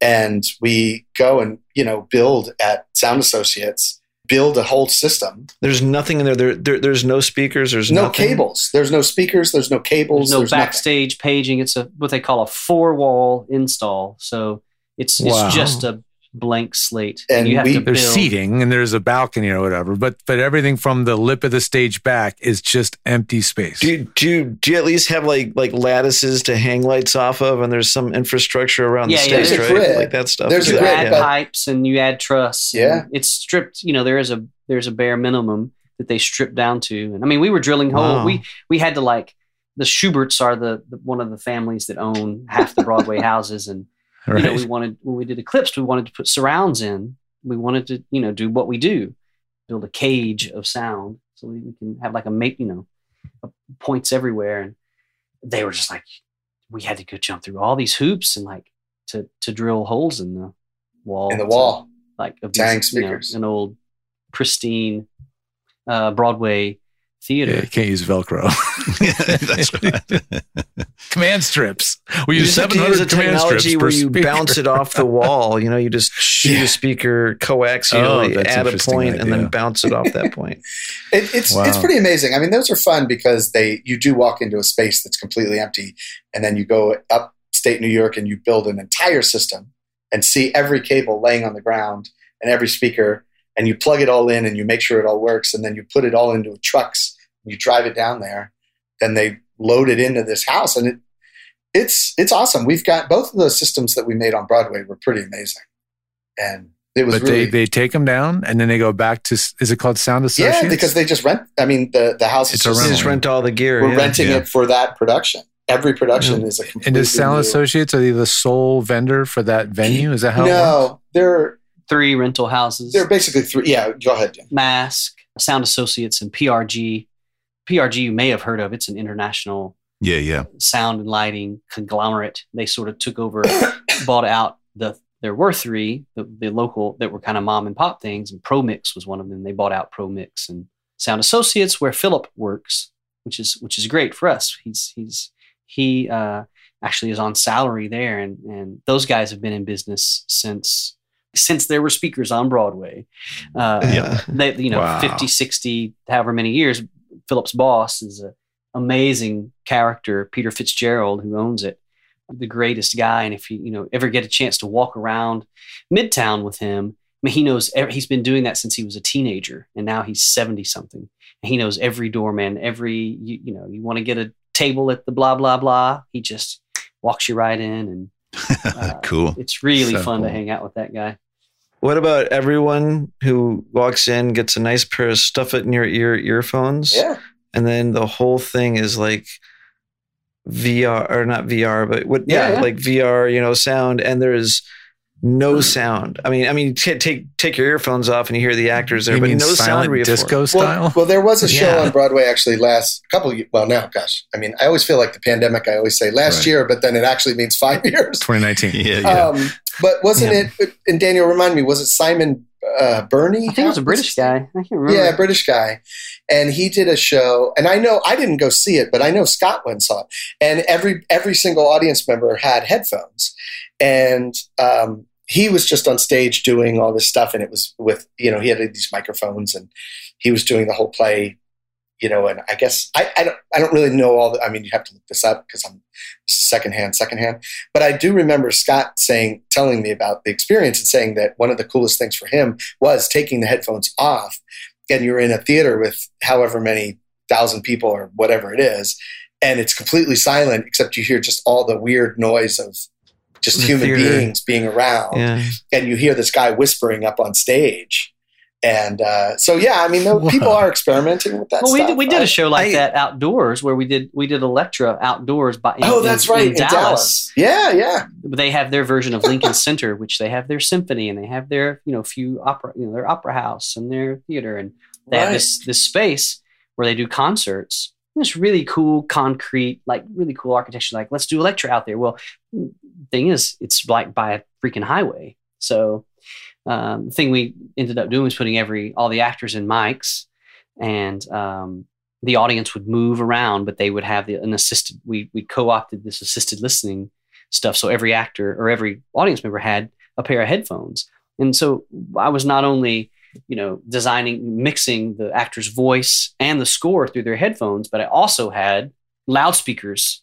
and we go and you know build at Sound Associates, build a whole system. There's nothing in there. There, there there's no speakers. There's no nothing. cables. There's no speakers. There's no cables. There's no there's nothing. backstage paging. It's a what they call a four wall install. So it's Wow. it's just a blank slate, And you have we- to There's seating and there's a balcony or whatever, but but everything from the lip of the stage back is just empty space. Do you, do do you at least have like like lattices to hang lights off of, and there's some infrastructure around Yeah, the yeah, stage, right? grid. Like that stuff. There's you grid, add but- pipes and you add truss. Yeah. it's stripped. You know, there is a there's a bare minimum that they strip down to. And I mean, we were drilling holes. Wow. We we had to like the Shuberts are the, the one of the families that own half the Broadway houses, and you know, we wanted when we did Eclipse, we wanted to put surrounds in. We wanted to you know do what we do, build a cage of sound so we can have like a make you know points everywhere. And they were just like, we had to go jump through all these hoops and like to to drill holes in the wall in the to- wall. like of these, you know, speakers. an old pristine uh, Broadway theater. Yeah, you can't use Velcro. That's right. command strips. We use just have to use 700 a command technology strips per where you speaker. bounce it off the wall. You know, you just shoot Yeah. a speaker Oh, coaxially that's at a interesting point and then bounce it off that point. It, it's it's pretty amazing. I mean, those are fun because they you do walk into a space that's completely empty, and then you go upstate New York and you build an entire system and see every cable laying on the ground and every speaker, and you plug it all in and you make sure it all works, and then you put it all into trucks. And you drive it down there, then they load it into this house, and it it's it's awesome. We've got both of those systems that we made on Broadway were pretty amazing, and it was But really they, they take them down and then they go back to, is it called Sound Associates? yeah because they just rent. I mean, the the house It's is just- just rent all the gear. we're yeah. renting Yeah. it for that production. Every production is a completely and does Sound new- Associates, are they the sole vendor for that venue? Is that how it works? No, they're Three rental houses, they're basically three. Yeah, go ahead. Jim. Masque, Sound Associates, and PRG. PRG you may have heard of. It's an international Yeah, yeah. sound and lighting conglomerate. They sort of took over, bought out the. There were three, the, the local that were kind of mom and pop things, and ProMix was one of them. They bought out ProMix and Sound Associates, where Philip works, which is which is great for us. He's he's he uh, actually is on salary there, and and those guys have been in business since since there were speakers on Broadway. Uh, Yeah. they you know Wow. 50 60 however many years philip's boss is an amazing character peter fitzgerald who owns it the greatest guy and if you you know ever get a chance to walk around midtown with him I mean, he knows ev- he's been doing that since he was a teenager and now he's 70 something he knows every doorman every you, you know you want to get a table at the blah blah blah he just walks you right in and uh, cool. it's really So fun to hang out with that guy What about everyone who walks in, gets a nice pair of stuff it in your ear earphones, Yeah, and then the whole thing is like VR or not VR, but what? Yeah, Yeah, yeah. like VR, you know, sound, and there's no sound. I mean, I mean, t- take take your earphones off and you hear the actors there, You but mean no sound disco style? well, well, there was a show Yeah. on Broadway actually last couple. Of, well, now, gosh, I mean, I always feel like the pandemic. I always say last Right. year, but then it actually means five years. 2019. Yeah, yeah. Um, but wasn't Yeah. it? And Daniel, remind me, was it Simon uh, Burney? i think it was a british guy i can't remember Yeah, British guy. And he did a show, and I know I didn't go see it, but I know Scott went and saw it. And every every single audience member had headphones, and um, he was just on stage doing all this stuff, and it was with you know he had these microphones, and he was doing the whole play, you know. And I guess I, I don't I don't really know all the. I mean, you have to look this up because I'm secondhand, secondhand. But I do remember Scott saying, telling me about the experience, and saying that one of the coolest things for him was taking the headphones off and you're in a theater with however many thousand people or whatever it is and it's completely silent except you hear just all the weird noise of just The human theater. beings being around Yeah. and you hear this guy whispering up on stage and uh, so yeah i mean there, people are experimenting with that well, we did, we did I- a show like I- that outdoors where we did we did Electra outdoors by in, oh that's in- right in, Dallas. yeah yeah They have their version of Lincoln Center, which they have their symphony and they have their you know few opera you know their opera house and their theater and they have this this space where they do concerts. This really cool, concrete, like really cool architecture. Like let's do Electra out there. Well, thing is, it's like by a freaking highway. So um, the thing we ended up doing was putting every all the actors in mics, and um, the audience would move around, but they would have the, an assisted. We we co-opted this assisted listening stuff, so every actor or every audience member had a pair of headphones, and so I was not only you know designing mixing the actor's voice and the score through their headphones, but I also had loudspeakers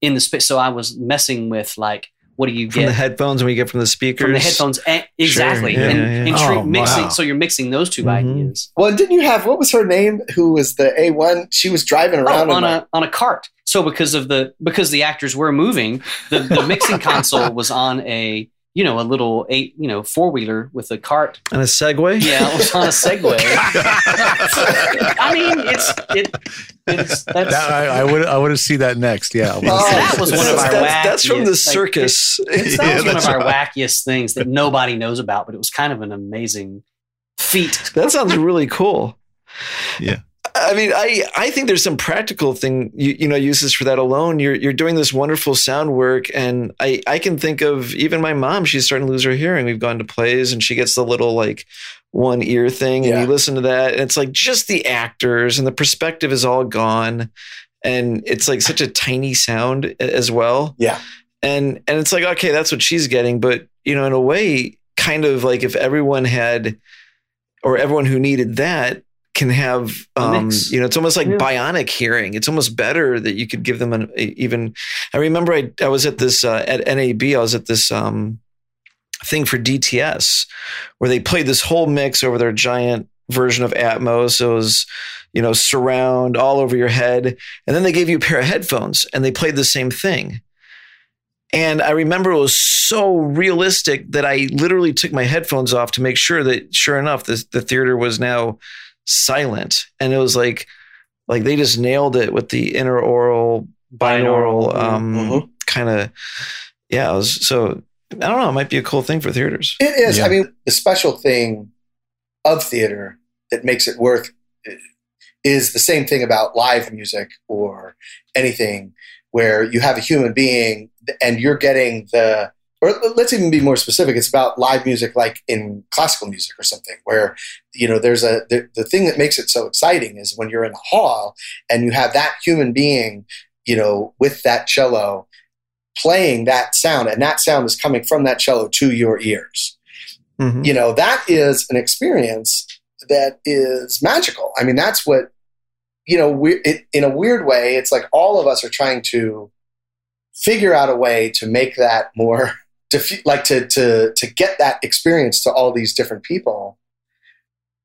in the space. So I was messing with like what do you From get the headphones when we get from the speakers. from the headphones and, exactly Yeah, and, yeah, yeah. and tre- Oh, mixing wow. so you're mixing those 2 Mhm. ideas well didn't you have what was her name who was the a1 she was driving around oh, on like- a on a cart so because of the because the actors were moving the, the mixing console was on a you know a little eight you know four wheeler with a cart and a Segway. yeah it was on a segway i mean it's it it's that's That, I, I would I would have seen that next. Yeah. Oh, that was one of our that's, that's from the wackiest, like, circus. it's, that Yeah, was one of our right. wackiest things that nobody knows about but it was kind of an amazing feat that sounds really cool. Yeah. I mean, I, I think there's some practical thing you, you know uses for that alone. You're you're doing this wonderful sound work, and I I can think of even my mom. She's starting to lose her hearing. We've gone to plays, and she gets the little like one ear thing, and Yeah. you listen to that, and it's like just the actors, and the perspective is all gone, and it's like such a tiny sound as well. yeah and and it's like okay that's what she's getting but you know in a way kind of like if everyone had or everyone who needed that can have um you know it's almost like Yeah. bionic hearing. It's almost better that you could give them an a, even i remember i i was at this uh, at nab i was at this um thing for dts where they played this whole mix over their giant version of atmos. It was you know surround all over your head. And then they gave you a pair of headphones and they played the same thing. And I remember it was so realistic that I literally took my headphones off to make sure that, sure enough, the, the theater was now silent. And it was like, like they just nailed it with the interaural, binaural, Binaural, um, mhm. kind of. Yeah, it was so. I don't know. It might be a cool thing for theaters. It is. Yeah. I mean, the special thing of theater that makes it worth is the same thing about live music or anything where you have a human being and you're getting the or let's even be more specific it's about live music like in classical music or something where you know there's a the, the thing that makes it so exciting is when you're in a hall and you have that human being you know with that cello playing that sound and that sound is coming from that cello to your ears Mhm. you know that is an experience that is magical i mean that's what you know we it, in a weird way it's like all of us are trying to figure out a way to make that more to like to to to get that experience to all these different people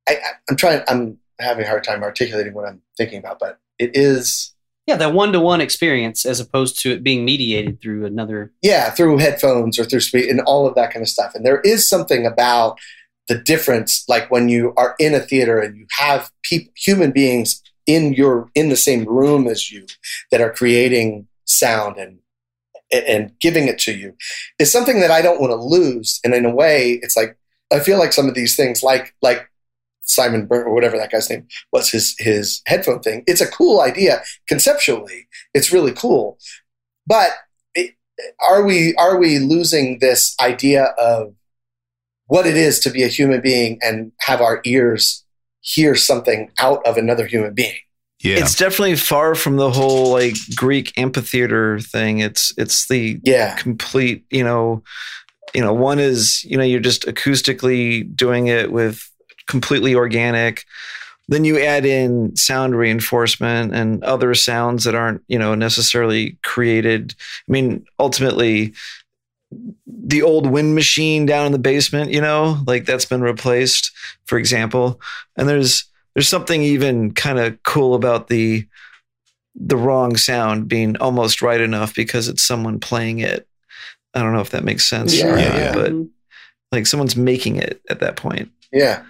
I, i'm trying i'm having a hard time articulating what i'm thinking about but it is yeah that one-to-one experience as opposed to it being mediated through another yeah through headphones or through speed and all of that kind of stuff. And there is something about the difference like when you are in a theater and you have peop human beings in your in the same room as you that are creating sound and and giving it to you is something that I don't want to lose. And in a way it's like I feel like some of these things like like Simon Bur- or whatever that guy's name was his his headphone thing it's a cool idea conceptually. It's really cool. But are we are we losing this idea of what it is to be a human being and have our ears hear something out of another human being Yeah. It's definitely far from the whole like Greek amphitheater thing. It's it's the yeah complete you know you know one is you know you're just acoustically doing it with completely organic then you add in sound reinforcement and other sounds that aren't you know necessarily created i mean ultimately the old wind machine down in the basement you know like that's been replaced for example and there's there's something even kind of cool about the the wrong sound being almost right enough because it's someone playing it. I don't know if that makes sense, Yeah, or yeah, not, yeah. but Mhm. like someone's making it at that point. Yeah.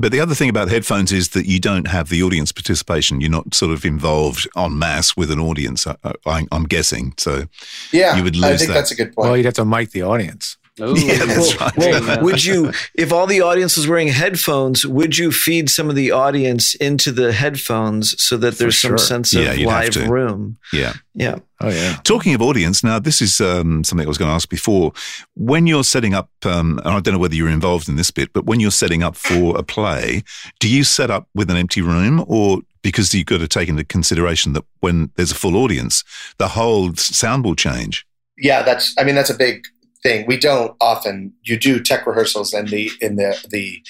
But the other thing about headphones is that you don't have the audience participation. You're not sort of involved en masse with an audience. I, I, I'm guessing. So Yeah. You would I lose think that. that's a good point. Well, you'd have to mic the audience. Ooh. Yeah, that's right. There you go. Would you, if all the audience was wearing headphones, would you feed some of the audience into the headphones so that there's some sense of Yeah, you'd have live to. room? yeah. Yeah. Oh yeah. Talking of audience, now this is um, something I was going to ask before. When you're setting up, um, and I don't know whether you're involved in this bit, but when you're setting up for a play, do you set up with an empty room, or because you've got to take into consideration that when there's a full audience, the whole sound will change? yeah that's i mean that's a big thing we don't often you do tech rehearsals and the in the the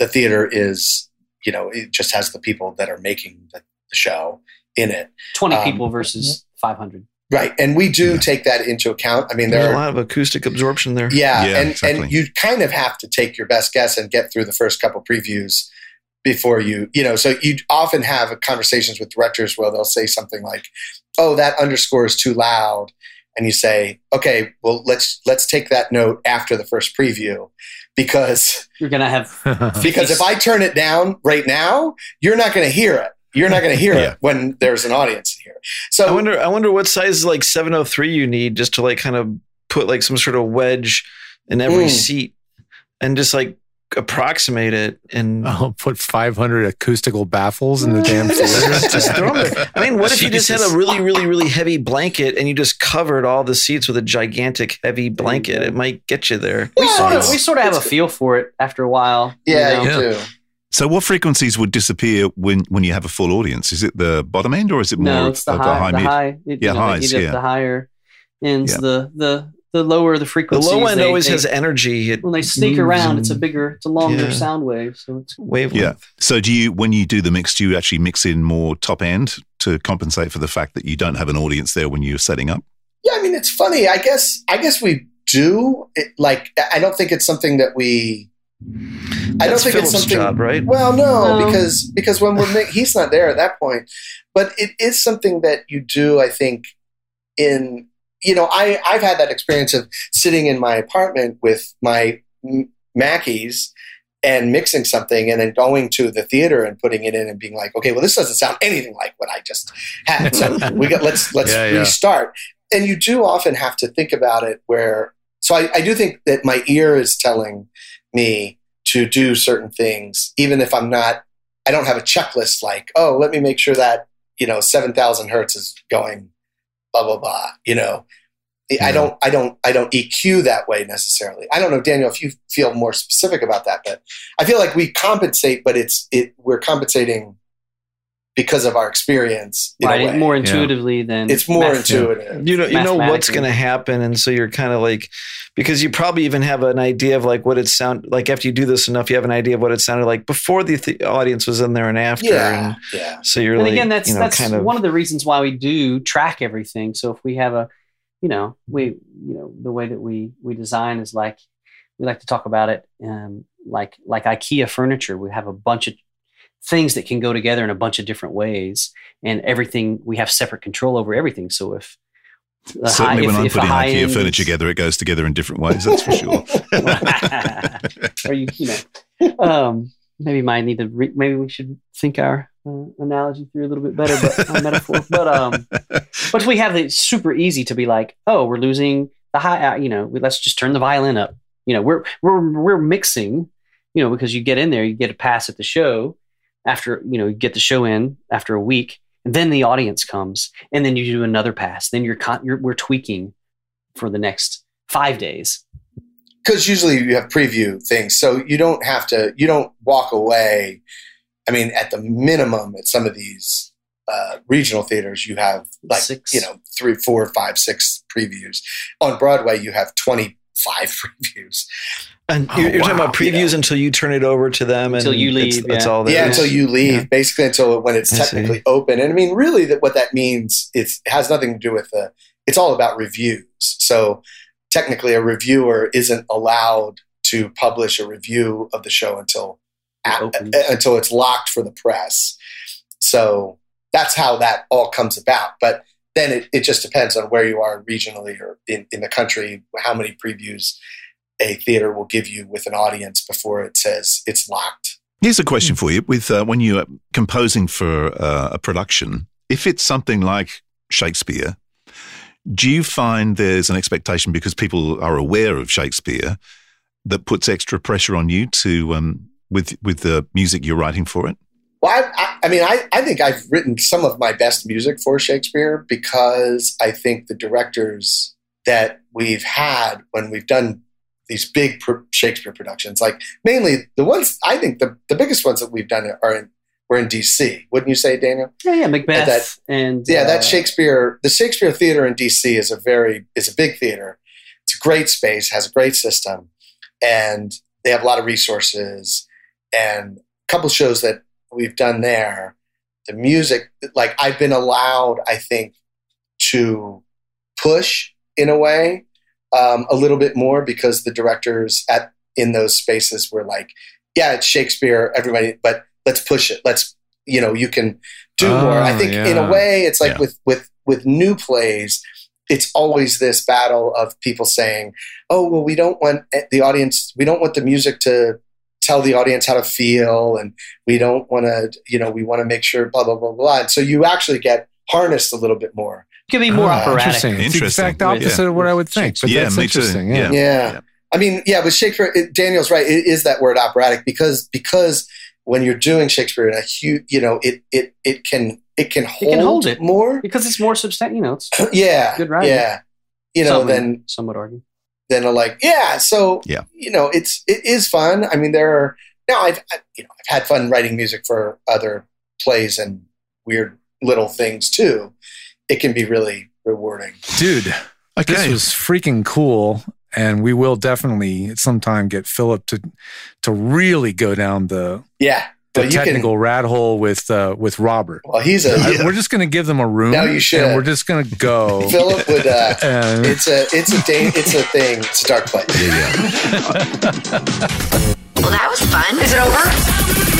the theater is you know it just has the people that are making the, the show in it 20 Um, people versus 500. right and we do Yeah. take that into account i mean There's there a lot of acoustic absorption there. yeah, Yeah, and exactly. and you kind of have to take your best guess and get through the first couple previews before you you know so you often have conversations with directors where they'll say something like oh that underscore is too loud and you say okay well let's let's take that note after the first preview because You're going to have because if i turn it down right now you're not going to hear it you're not going to hear Yeah. it when there's an audience here so I wonder. I wonder what size like 703 you need just to like kind of put like some sort of wedge in every Mm. seat and just like approximate it and I'll oh, put 500 acoustical baffles in the damn theater. just throw 'em there. I mean, what if you just had a really, really, really heavy blanket and you just covered all the seats with a gigantic heavy blanket? It might get you there. we sort of we sort of have a feel for it after a while. you yeah know? Yeah. do So, what frequencies would disappear when, when you have a full audience? Is it the bottom end or is it more No, of it's the of high. The mid? high. it- Yeah, you know, highs, yeah. The higher ends. Yeah. The the the lower the frequency. The low end they, always they- has energy. It when they sneak moves around. It's a bigger, it's a longer Yeah. sound wave. So it's wavelength. Yeah. So, do you when you do the mix, do you actually mix in more top end to compensate for the fact that you don't have an audience there when you're setting up? Yeah, I mean, it's funny. I guess I guess we do. It, like, I don't think it's something that we. I don't That's think Philip's it's something. job, right? Well, no, No. because because when we're he's not there at that point, but it is something that you do. I think in you know I I've had that experience of sitting in my apartment with my Mackies and mixing something and then going to the theater and putting it in and being like, okay, well, this doesn't sound anything like what I just had. So we got let's let's Yeah, yeah. restart. And you do often have to think about it where so I, I do think that my ear is telling me to do certain things, even if I'm not I don't have a checklist like, oh, let me make sure that, you know, seven thousand hertz is going blah blah blah. You know. I don't I don't I don't EQ that way necessarily. I don't know, Daniel, if you feel more specific about that, but I feel like we compensate, but it's it we're compensating because of our experience. In a right way. more Yeah. intuitively than it's more math- intuitive. You know, you know what's going to happen, and so you're kind of like, because you probably even have an idea of like what it sound like after you do this enough. You have an idea of what it sounded like before the th- audience was in there and after. Yeah. And Yeah. so you're and like, again, that's you know, that's kind of one of the reasons why we do track everything. So if we have a, you know, we you know the way that we we design is like we like to talk about it, um, like like IKEA furniture. We have a bunch of things that can go together in a bunch of different ways, and everything we have separate control over everything. So if Certainly, high- when if- I'm if putting IKEA end furniture together, it goes together in different ways. That's for sure. or you, you know, um, maybe might need to. Re- maybe we should think our uh, analogy through a little bit better, but uh, metaphor. But um, but we have it super easy to be like, oh, we're losing the high. Uh, you know, we, let's just turn the violin up. You know, we're we're we're mixing. You know, because you get in there, you get a pass at the show after you know you get the show in after a week, and then the audience comes, and then you do another pass. Then you're con- you're we're tweaking for the next five days. because usually you have preview things, so you don't have to. You don't walk away. I mean, at the minimum, at some of these uh, regional theaters, you have like Six. you know three, four, five, six previews. On Broadway, you have twenty five previews. And Oh, you're, you're talking about previews Yeah. until you turn it over to them Until and you it's- leave, That's yeah. all there yeah, is. until you leave, Yeah. basically until when it's I see. technically open. And I mean, really, that what that means it's, it has nothing to do with the. It's all about reviews. So technically, a reviewer isn't allowed to publish a review of the show until It a- until it's locked for the press. So that's how that all comes about. But then it, it just depends on where you are regionally or in, in the country, how many previews a theater will give you with an audience before it says it's locked. Here's a question for you: With uh, when you're composing for uh, a production, if it's something like Shakespeare, do you find there's an expectation because people are aware of Shakespeare that puts extra pressure on you to um, with with the music you're writing for it? Well, I, I, I mean, I, I think I've written some of my best music for Shakespeare because I think the directors that we've had when we've done these big pr- Shakespeare productions, like mainly the ones I think the, the biggest ones that we've done are in were in DC. Wouldn't you say, Daniel? Yeah, yeah, Macbeth that- and Yeah, uh, that Shakespeare, the Shakespeare Theater in DC is a very is a big theater. It's a great space, has a great system, and they have a lot of resources. And a couple shows that we've done there, the music, like I've been allowed, I think, to push in a way um, a little bit more because the directors at in those spaces were like, yeah, it's Shakespeare, everybody, but let's push it. Let's you know, you can do more. I Oh, think in a way, it's like Yeah. with with with new plays, it's always this battle of people saying, "Oh, well, we don't want the audience. We don't want the music to tell the audience how to feel, and we don't want to, you know, we want to make sure blah blah blah blah." And so you actually get harnessed a little bit more. It could be more Ah, operatic. Interesting. It's the exact opposite Yeah. of what I would think. But Yeah, that's interesting. Yeah. Yeah. Yeah. Yeah. I mean, yeah, with Shakespeare, it, Daniel's right. It is that word operatic because because when you're doing Shakespeare in a huge, you know, it it it can it can hold, can hold it. more. because it's more substantial. You know, it's Yeah, Good writing. Yeah, you know, some, then some would argue. then a like yeah. So Yeah. you know, it's it is fun. I mean, there are now I've I- you know I've had fun writing music for other plays and weird little things too. It can be really rewarding. Dude, Okay. this was freaking cool. And we will definitely at some time get Philip to to really go down the, Yeah, the Well, you can- technical rat hole with uh, with Robert. well, he's a I- we're just going to give them a room. No, you should. And we're just going to go. Philip would. Uh, and it's a it's a da- it's a thing. It's a dark place. Well, that was fun. Is it over?